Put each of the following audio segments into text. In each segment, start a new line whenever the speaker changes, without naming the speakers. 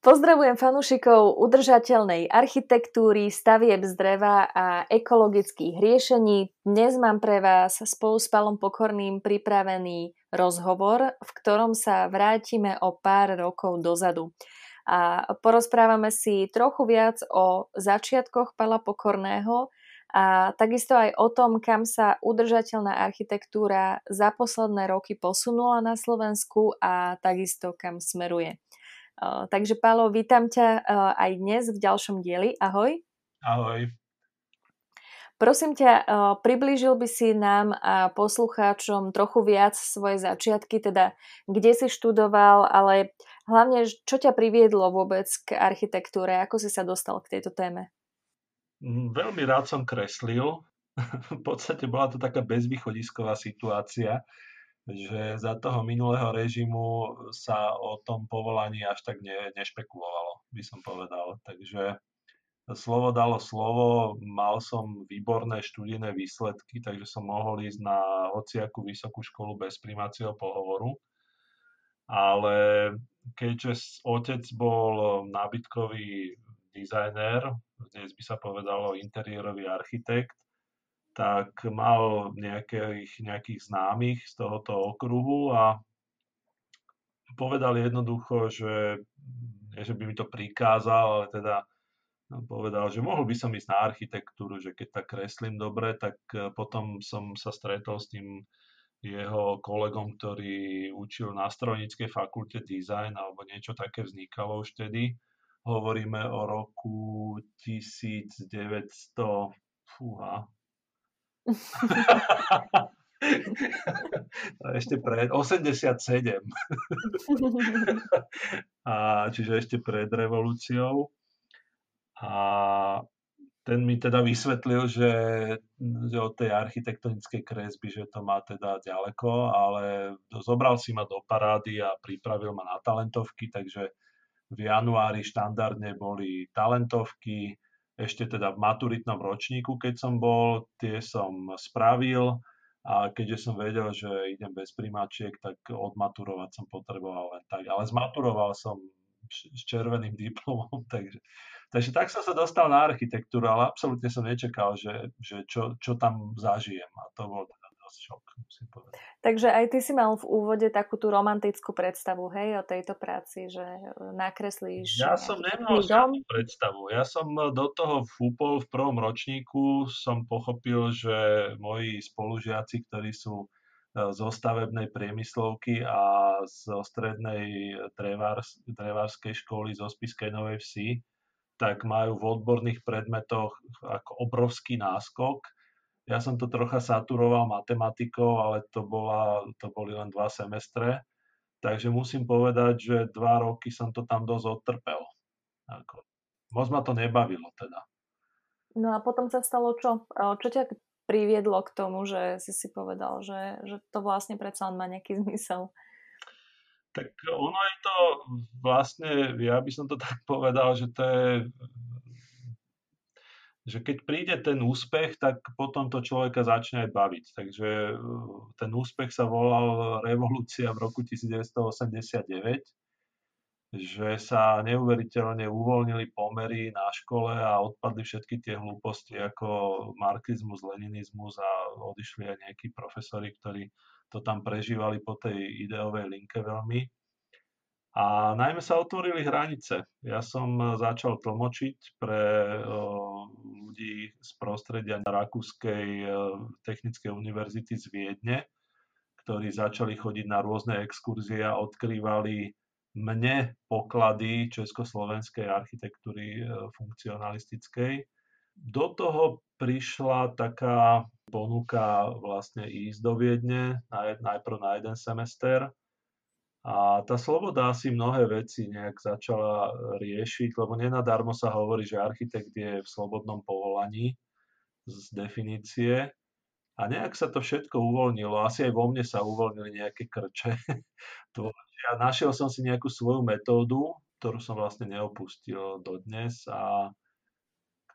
Pozdravujem fanúšikov udržateľnej architektúry, stavieb z dreva a ekologických riešení. Dnes mám pre vás spolu s Palom Pokorným pripravený rozhovor, v ktorom sa vrátime o pár rokov dozadu. A porozprávame si trochu viac o začiatkoch Pala Pokorného a takisto aj o tom, kam sa udržateľná architektúra za posledné roky posunula na Slovensku a takisto kam smeruje. Takže Pálo, vítam ťa aj dnes v ďalšom dieli. Ahoj.
Ahoj.
Prosím ťa, priblížil by si nám a poslucháčom trochu viac svoje začiatky, teda kde si študoval, ale hlavne čo ťa priviedlo vôbec k architektúre, ako si sa dostal k tejto téme?
Mm, veľmi rád som kreslil. v podstate bola to taká bezvýchodisková situácia že za toho minulého režimu sa o tom povolaní až tak ne, nešpekulovalo, by som povedal. Takže slovo dalo slovo, mal som výborné študijné výsledky, takže som mohol ísť na hociakú vysokú školu bez primácieho pohovoru. Ale keďže otec bol nábytkový dizajner, dnes by sa povedalo interiérový architekt, tak mal nejakých, nejakých známych z tohoto okruhu a povedal jednoducho, že, že by mi to prikázal, ale teda povedal, že mohol by som ísť na architektúru, že keď tak kreslím dobre, tak e, potom som sa stretol s tým jeho kolegom, ktorý učil na strojníckej fakulte design alebo niečo také vznikalo už vtedy. Hovoríme o roku 1900, fúha, ešte pred 87. a, čiže ešte pred revolúciou. A ten mi teda vysvetlil, že, že od tej architektonickej kresby, že to má teda ďaleko, ale zobral si ma do parády a pripravil ma na talentovky, takže v januári štandardne boli talentovky, ešte teda v maturitnom ročníku, keď som bol, tie som spravil a keďže som vedel, že idem bez primáčiek, tak odmaturovať som potreboval len tak. Ale zmaturoval som s červeným diplomom, takže, takže tak som sa dostal na architektúru, ale absolútne som nečakal, že, že čo, čo tam zažijem a to bol dosť šok, musím povedať.
Takže aj ty si mal v úvode takú tú romantickú predstavu, hej, o tejto práci, že nakreslíš...
Ja som nemal dom. predstavu. Ja som do toho fúpol v prvom ročníku, som pochopil, že moji spolužiaci, ktorí sú e, zo stavebnej priemyslovky a zo strednej drevárs, drevárskej školy zo Spiskej Novej Vsi, tak majú v odborných predmetoch ako obrovský náskok ja som to trocha saturoval matematikou, ale to, bola, to boli len dva semestre. Takže musím povedať, že dva roky som to tam dosť odtrpel. Ako, moc ma to nebavilo teda.
No a potom sa stalo čo? Čo ťa priviedlo k tomu, že si si povedal, že, že to vlastne predsa len má nejaký zmysel?
Tak ono je to vlastne, ja by som to tak povedal, že to je že keď príde ten úspech, tak potom to človeka začne aj baviť. Takže e, ten úspech sa volal Revolúcia v roku 1989, že sa neuveriteľne uvoľnili pomery na škole a odpadli všetky tie hlúposti ako marxizmus, leninizmus a odišli aj nejakí profesori, ktorí to tam prežívali po tej ideovej linke veľmi. A najmä sa otvorili hranice. Ja som začal tlmočiť pre ľudí z prostredia Rakúskej technickej univerzity z Viedne, ktorí začali chodiť na rôzne exkurzie a odkrývali mne poklady československej architektúry funkcionalistickej. Do toho prišla taká ponuka vlastne ísť do Viedne, najprv na jeden semester, a tá sloboda asi mnohé veci nejak začala riešiť, lebo nenadarmo sa hovorí, že architekt je v slobodnom povolaní z definície. A nejak sa to všetko uvoľnilo. Asi aj vo mne sa uvoľnili nejaké krče. ja našiel som si nejakú svoju metódu, ktorú som vlastne neopustil dodnes a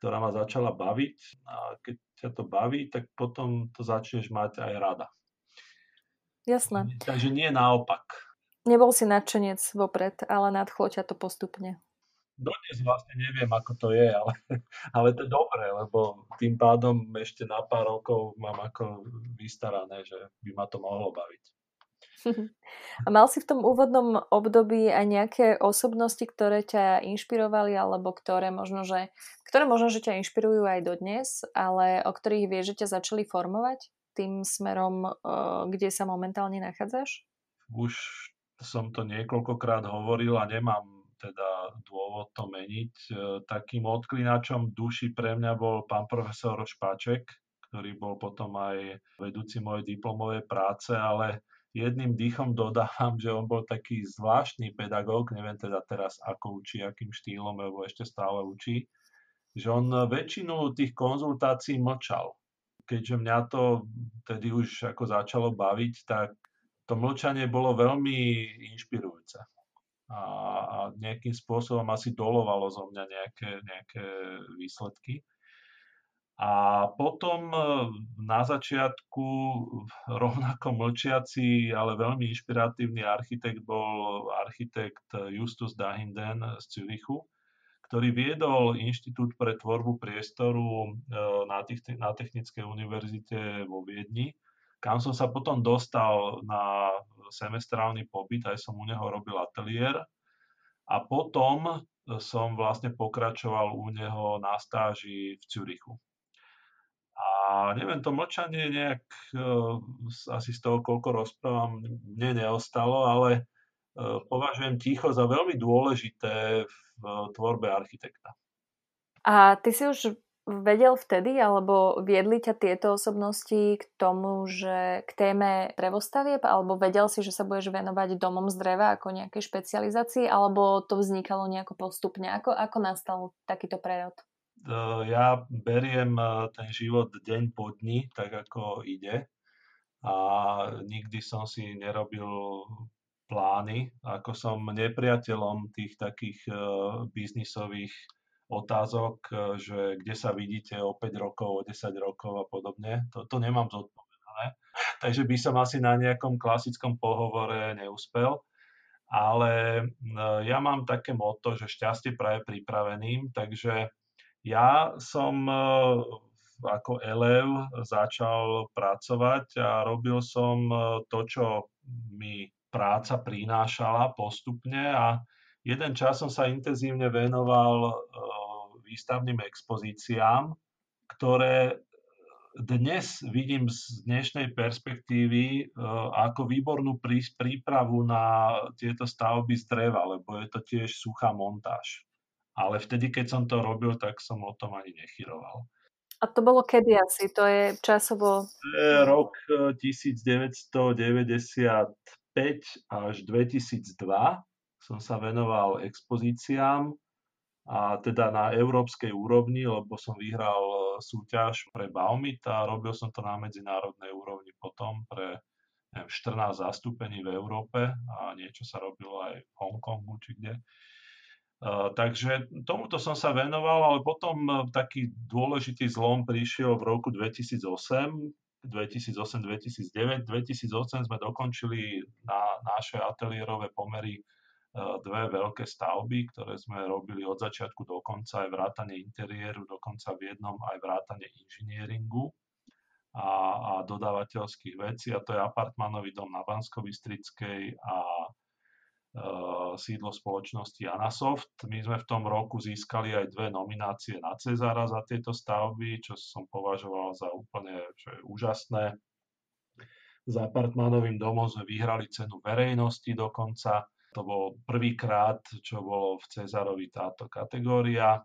ktorá ma začala baviť. A keď ťa to baví, tak potom to začneš mať aj rada.
Jasné.
Takže nie naopak
nebol si nadšenec vopred, ale nadchlo ťa to postupne.
dodnes vlastne neviem, ako to je, ale, ale to je dobré, lebo tým pádom ešte na pár rokov mám ako vystarané, že by ma to mohlo baviť.
A mal si v tom úvodnom období aj nejaké osobnosti, ktoré ťa inšpirovali, alebo ktoré možno, že, ktoré možno, že ťa inšpirujú aj dodnes, ale o ktorých vieš, že ťa začali formovať tým smerom, kde sa momentálne nachádzaš?
Už som to niekoľkokrát hovoril a nemám teda dôvod to meniť. E, takým odklinačom duši pre mňa bol pán profesor Špaček, ktorý bol potom aj vedúci mojej diplomovej práce, ale jedným dýchom dodávam, že on bol taký zvláštny pedagóg, neviem teda teraz ako učí, akým štýlom, lebo ešte stále učí, že on väčšinu tých konzultácií mlčal. Keďže mňa to tedy už ako začalo baviť, tak to mlčanie bolo veľmi inšpirujúce a, a nejakým spôsobom asi dolovalo zo mňa nejaké, nejaké výsledky. A potom e, na začiatku rovnako mlčiaci, ale veľmi inšpiratívny architekt bol architekt Justus Dahinden z Zürichu, ktorý viedol Inštitút pre tvorbu priestoru e, na, na Technickej univerzite vo Viedni kam som sa potom dostal na semestrálny pobyt, aj som u neho robil ateliér a potom som vlastne pokračoval u neho na stáži v Cürichu. A neviem, to mlčanie nejak, uh, asi z toho, koľko rozprávam, mne neostalo, ale uh, považujem ticho za veľmi dôležité v tvorbe architekta.
A ty si už vedel vtedy, alebo viedli ťa tieto osobnosti k tomu, že k téme drevostavieb, alebo vedel si, že sa budeš venovať domom z dreva ako nejakej špecializácii, alebo to vznikalo nejako postupne? Ako, ako nastal takýto prerod?
Ja beriem ten život deň po dni, tak ako ide. A nikdy som si nerobil plány, ako som nepriateľom tých takých biznisových otázok, e, že kde sa vidíte o 5 rokov, o 10 rokov a podobne. To, to nemám zodpovedané. Takže by som asi na nejakom klasickom pohovore neúspel. Ale e, ja mám také motto, že šťastie praje pripraveným, takže ja som e, ako elev začal pracovať a robil som to, čo mi práca prinášala postupne a Jeden čas som sa intenzívne venoval výstavným expozíciám, ktoré dnes vidím z dnešnej perspektívy eh, ako výbornú prípravu na tieto stavby z dreva, lebo je to tiež suchá montáž. Ale vtedy, keď som to robil, tak som o tom ani nechyroval.
A to bolo kedy asi? To je časovo...
Rok 1995 eh, až 2002 som sa venoval expozíciám a teda na európskej úrovni, lebo som vyhral e, súťaž pre Baumit a robil som to na medzinárodnej úrovni potom pre neviem, 14 zastúpení v Európe a niečo sa robilo aj v Hongkongu či kde. Uh, takže tomuto som sa venoval, ale potom e, taký dôležitý zlom prišiel v roku 2008, 2008-2009. 2008 sme dokončili na naše ateliérové pomery dve veľké stavby, ktoré sme robili od začiatku do konca, aj vrátanie interiéru, dokonca v jednom aj vrátanie inžinieringu a, a dodávateľských vecí. A to je apartmanový dom na bansko a e, sídlo spoločnosti Anasoft. My sme v tom roku získali aj dve nominácie na Cezara za tieto stavby, čo som považoval za úplne že úžasné. S apartmanovým domom sme vyhrali cenu verejnosti dokonca to bol prvýkrát, čo bolo v Cezarovi táto kategória.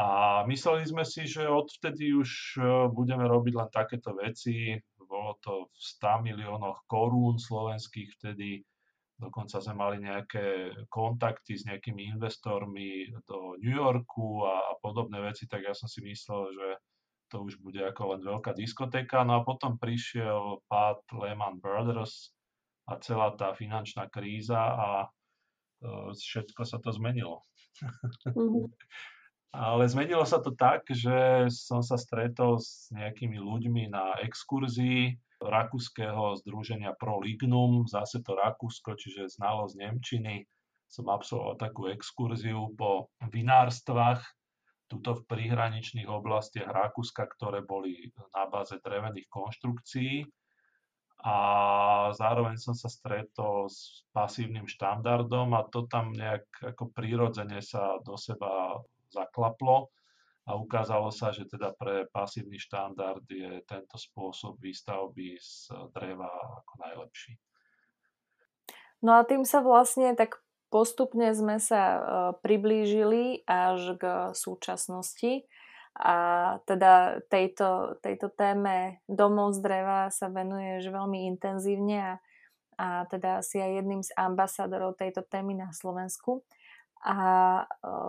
A mysleli sme si, že odvtedy už e, budeme robiť len takéto veci. Bolo to v 100 miliónoch korún slovenských vtedy. Dokonca sme mali nejaké kontakty s nejakými investormi do New Yorku a, a podobné veci, tak ja som si myslel, že to už bude ako len veľká diskotéka. No a potom prišiel pád Lehman Brothers, a celá tá finančná kríza a e, všetko sa to zmenilo. Mm-hmm. Ale zmenilo sa to tak, že som sa stretol s nejakými ľuďmi na exkurzii rakúskeho združenia Pro Lignum, zase to Rakúsko, čiže znalosť Nemčiny, som absolvoval takú exkurziu po vinárstvách, tuto v príhraničných oblastiach Rakúska, ktoré boli na báze drevených konštrukcií. A zároveň som sa stretol s pasívnym štandardom a to tam nejak ako prirodzene sa do seba zaklaplo a ukázalo sa, že teda pre pasívny štandard je tento spôsob výstavby z dreva ako najlepší.
No a tým sa vlastne tak postupne sme sa e, priblížili až k súčasnosti a teda tejto, tejto téme domov z dreva sa venuješ veľmi intenzívne a, a teda si aj jedným z ambasadorov tejto témy na Slovensku. A e,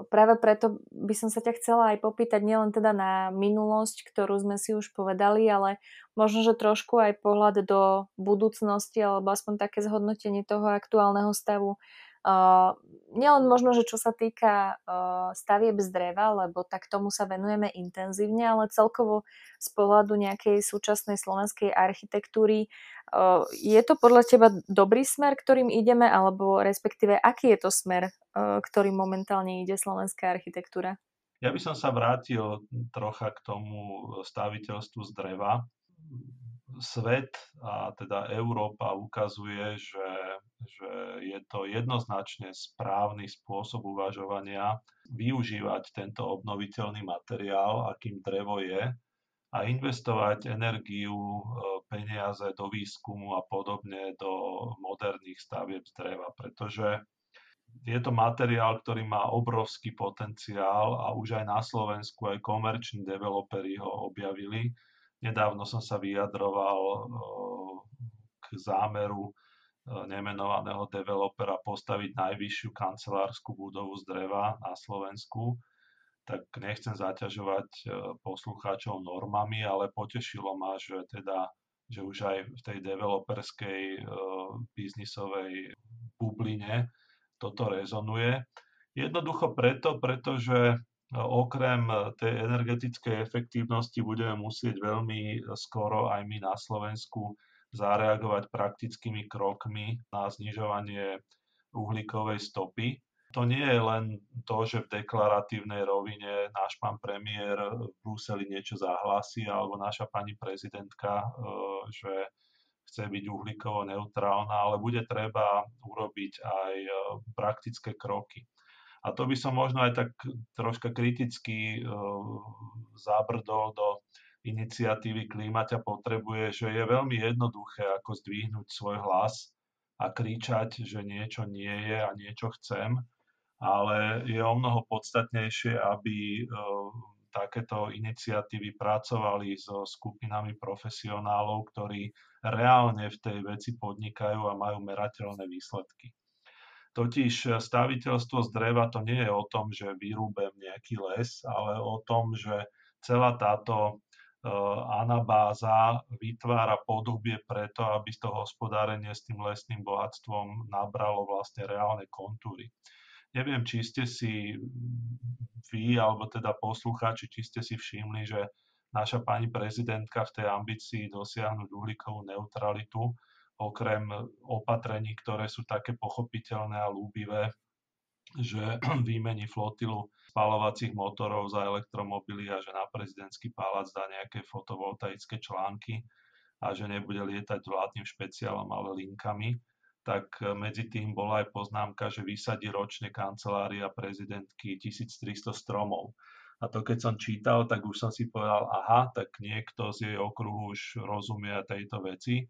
práve preto by som sa ťa chcela aj popýtať nielen teda na minulosť, ktorú sme si už povedali, ale možno, že trošku aj pohľad do budúcnosti alebo aspoň také zhodnotenie toho aktuálneho stavu nielen možno, že čo sa týka uh, stavieb z dreva, lebo tak tomu sa venujeme intenzívne, ale celkovo z pohľadu nejakej súčasnej slovenskej architektúry. Uh, je to podľa teba dobrý smer, ktorým ideme, alebo respektíve aký je to smer, ktorým momentálne ide slovenská architektúra?
Ja by som sa vrátil trocha k tomu staviteľstvu z dreva. Svet a teda Európa ukazuje, že že je to jednoznačne správny spôsob uvažovania využívať tento obnoviteľný materiál, akým drevo je, a investovať energiu, e, peniaze do výskumu a podobne do moderných stavieb z dreva, pretože je to materiál, ktorý má obrovský potenciál a už aj na Slovensku aj komerční developeri ho objavili. Nedávno som sa vyjadroval e, k zámeru nemenovaného developera postaviť najvyššiu kancelárskú budovu z dreva na Slovensku, tak nechcem zaťažovať e, poslucháčov normami, ale potešilo ma, že teda že už aj v tej developerskej uh, biznisovej bubline toto rezonuje. Jednoducho preto, pretože okrem tej energetickej efektívnosti budeme musieť veľmi skoro aj my na Slovensku zareagovať praktickými krokmi na znižovanie uhlíkovej stopy. To nie je len to, že v deklaratívnej rovine náš pán premiér v Bruseli niečo zahlási alebo naša pani prezidentka, e, že chce byť uhlíkovo neutrálna, ale bude treba urobiť aj e, praktické kroky. A to by som možno aj tak troška kriticky e, zabrdol do iniciatívy Klíma ťa potrebuje, že je veľmi jednoduché ako zdvihnúť svoj hlas a kričať, že niečo nie je a niečo chcem, ale je o mnoho podstatnejšie, aby e, takéto iniciatívy pracovali so skupinami profesionálov, ktorí reálne v tej veci podnikajú a majú merateľné výsledky. Totiž staviteľstvo z dreva to nie je o tom, že vyrúbem nejaký les, ale o tom, že celá táto E, anabáza vytvára podobie preto, aby to hospodárenie s tým lesným bohatstvom nabralo vlastne reálne kontúry. Neviem, či ste si vy, alebo teda poslucháči, či ste si všimli, že naša pani prezidentka v tej ambícii dosiahnuť uhlíkovú neutralitu, okrem opatrení, ktoré sú také pochopiteľné a lúbivé, že vymení flotilu spalovacích motorov za elektromobily a že na prezidentský palác dá nejaké fotovoltaické články a že nebude lietať vládnym špeciálom, ale linkami, tak medzi tým bola aj poznámka, že vysadí ročne kancelária prezidentky 1300 stromov. A to keď som čítal, tak už som si povedal, aha, tak niekto z jej okruhu už rozumie tejto veci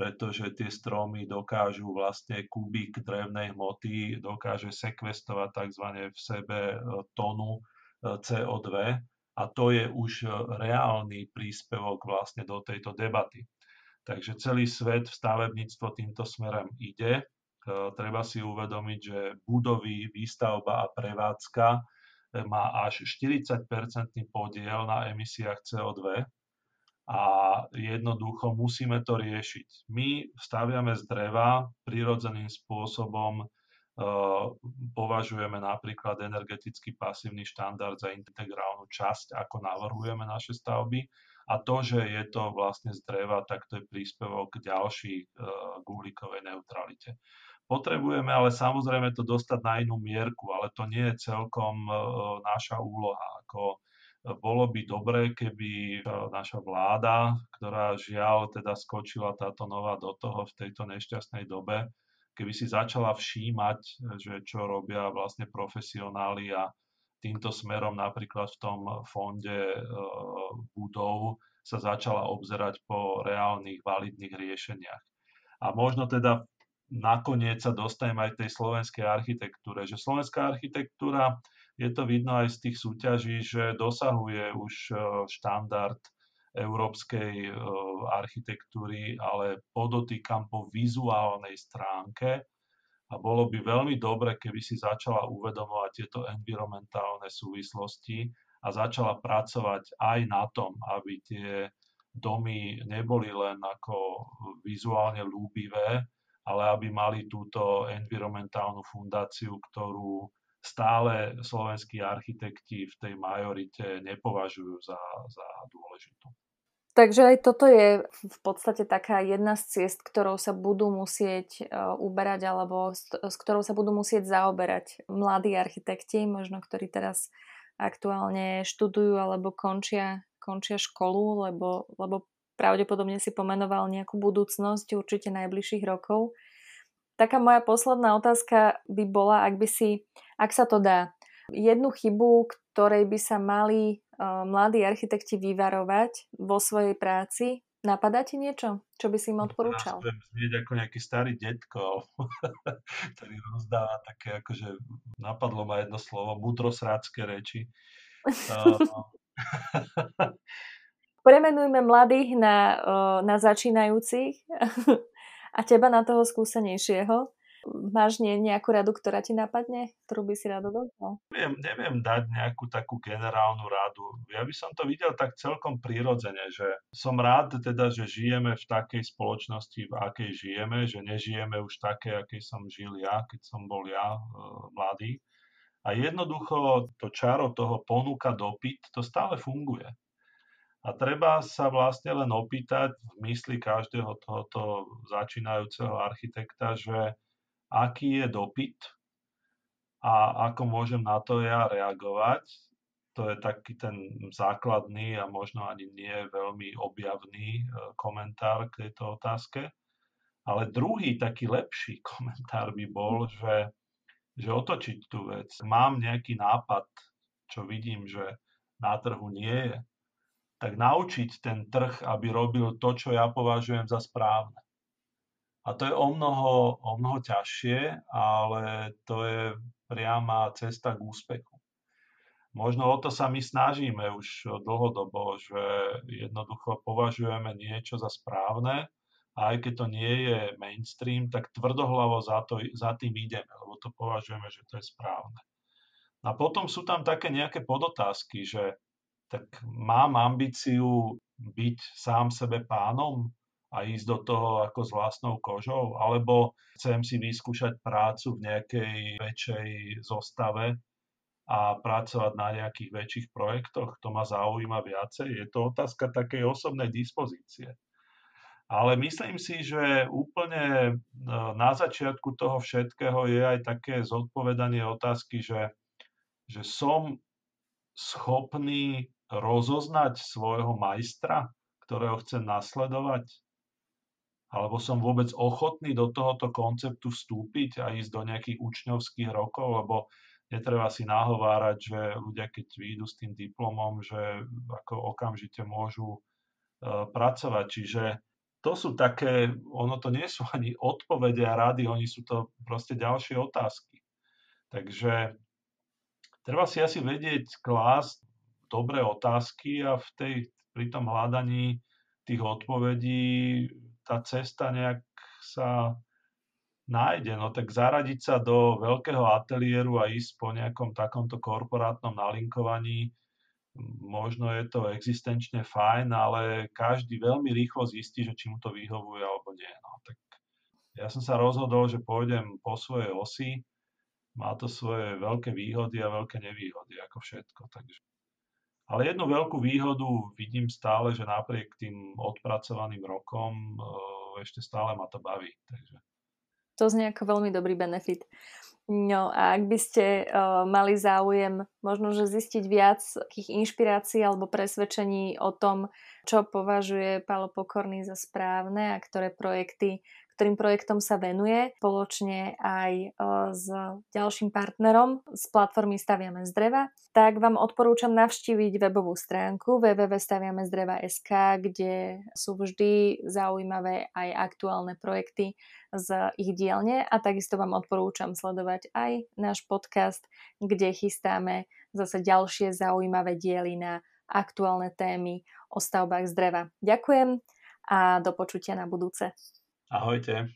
pretože tie stromy dokážu vlastne kubík drevnej hmoty, dokáže sekvestovať tzv. v sebe e, tonu e, CO2 a to je už e, reálny príspevok vlastne do tejto debaty. Takže celý svet v stavebníctvo týmto smerom ide. Treba si uvedomiť, že budovy, výstavba a prevádzka má až 40-percentný podiel na emisiách CO2 a jednoducho musíme to riešiť. My staviame z dreva prirodzeným spôsobom, e, považujeme napríklad energeticky pasívny štandard za integrálnu časť, ako navrhujeme naše stavby. A to, že je to vlastne z dreva, tak to je príspevok ďalší e, k uhlíkovej neutralite. Potrebujeme ale samozrejme to dostať na inú mierku, ale to nie je celkom e, naša úloha. Ako e, bolo by dobré, keby naša vláda, ktorá žiaľ teda skočila táto nová do toho v tejto nešťastnej dobe, keby si začala všímať, že čo robia vlastne profesionáli a týmto smerom napríklad v tom fonde e, budov sa začala obzerať po reálnych, validných riešeniach. A možno teda nakoniec sa dostanem aj tej slovenskej architektúre. Že slovenská architektúra, je to vidno aj z tých súťaží, že dosahuje už e, štandard európskej e, architektúry, ale podotýkam po vizuálnej stránke. A bolo by veľmi dobre, keby si začala uvedomovať tieto environmentálne súvislosti a začala pracovať aj na tom, aby tie domy neboli len ako vizuálne lúbivé, ale aby mali túto environmentálnu fundáciu, ktorú stále slovenskí architekti v tej majorite nepovažujú za, za dôležitú.
Takže aj toto je v podstate taká jedna z ciest, ktorou sa budú musieť uh, uberať alebo s, s ktorou sa budú musieť zaoberať mladí architekti, možno ktorí teraz aktuálne študujú alebo končia, končia školu, lebo, lebo pravdepodobne si pomenoval nejakú budúcnosť určite najbližších rokov. Taká moja posledná otázka by bola, ak by si, ak sa to dá, jednu chybu, ktorej by sa mali uh, mladí architekti vyvarovať vo svojej práci, Napadá ti niečo, čo by si im odporúčal?
Ja znieť ako nejaký starý detko, ktorý rozdáva také, akože napadlo ma jedno slovo, mudrosrácké reči.
Premenujme mladých na, na začínajúcich a teba na toho skúsenejšieho. Máš nie, nejakú radu, ktorá ti napadne, ktorú by si rado dostal?
Neviem, neviem dať nejakú takú generálnu radu. Ja by som to videl tak celkom prirodzene, že som rád teda, že žijeme v takej spoločnosti, v akej žijeme, že nežijeme už také, akej som žil ja, keď som bol ja e, mladý. A jednoducho to čaro toho ponúka dopyt, to stále funguje. A treba sa vlastne len opýtať v mysli každého tohoto začínajúceho architekta, že aký je dopyt a ako môžem na to ja reagovať. To je taký ten základný a možno ani nie veľmi objavný e, komentár k tejto otázke. Ale druhý, taký lepší komentár by bol, že, že otočiť tú vec. Mám nejaký nápad, čo vidím, že na trhu nie je, tak naučiť ten trh, aby robil to, čo ja považujem za správne. A to je o mnoho, o mnoho ťažšie, ale to je priama cesta k úspechu. Možno o to sa my snažíme už dlhodobo, že jednoducho považujeme niečo za správne a aj keď to nie je mainstream, tak tvrdohlavo za, to, za tým ideme, lebo to považujeme, že to je správne. A potom sú tam také nejaké podotázky, že tak mám ambíciu byť sám sebe pánom a ísť do toho ako s vlastnou kožou, alebo chcem si vyskúšať prácu v nejakej väčšej zostave a pracovať na nejakých väčších projektoch, to ma zaujíma viacej. Je to otázka takej osobnej dispozície. Ale myslím si, že úplne e, na začiatku toho všetkého je aj také zodpovedanie otázky, že, že som schopný rozoznať svojho majstra, ktorého chcem nasledovať? Alebo som vôbec ochotný do tohoto konceptu vstúpiť a ísť do nejakých učňovských rokov, lebo netreba si nahovárať, že ľudia, keď výjdu s tým diplomom, že ako okamžite môžu uh, pracovať. Čiže to sú také, ono to nie sú ani odpovede a rady, oni sú to proste ďalšie otázky. Takže treba si asi vedieť klásť dobré otázky a v tej, pri tom hľadaní tých odpovedí tá cesta nejak sa nájde. No tak zaradiť sa do veľkého ateliéru a ísť po nejakom takomto korporátnom nalinkovaní, možno je to existenčne fajn, ale každý veľmi rýchlo zistí, že či mu to vyhovuje alebo nie. No, tak ja som sa rozhodol, že pôjdem po svojej osi, má to svoje veľké výhody a veľké nevýhody, ako všetko. Takže ale jednu veľkú výhodu vidím stále, že napriek tým odpracovaným rokom e, ešte stále ma to baví. Takže.
To znie ako veľmi dobrý benefit. No a ak by ste uh, mali záujem možno, že zistiť viac takých inšpirácií alebo presvedčení o tom, čo považuje Palo Pokorný za správne a ktoré projekty ktorým projektom sa venuje spoločne aj e, s ďalším partnerom z platformy Staviame z dreva, tak vám odporúčam navštíviť webovú stránku www.staviamezdreva.sk, kde sú vždy zaujímavé aj aktuálne projekty z ich dielne a takisto vám odporúčam sledovať aj náš podcast, kde chystáme zase ďalšie zaujímavé diely na aktuálne témy o stavbách z dreva. Ďakujem a do počutia na budúce.
Ahojte.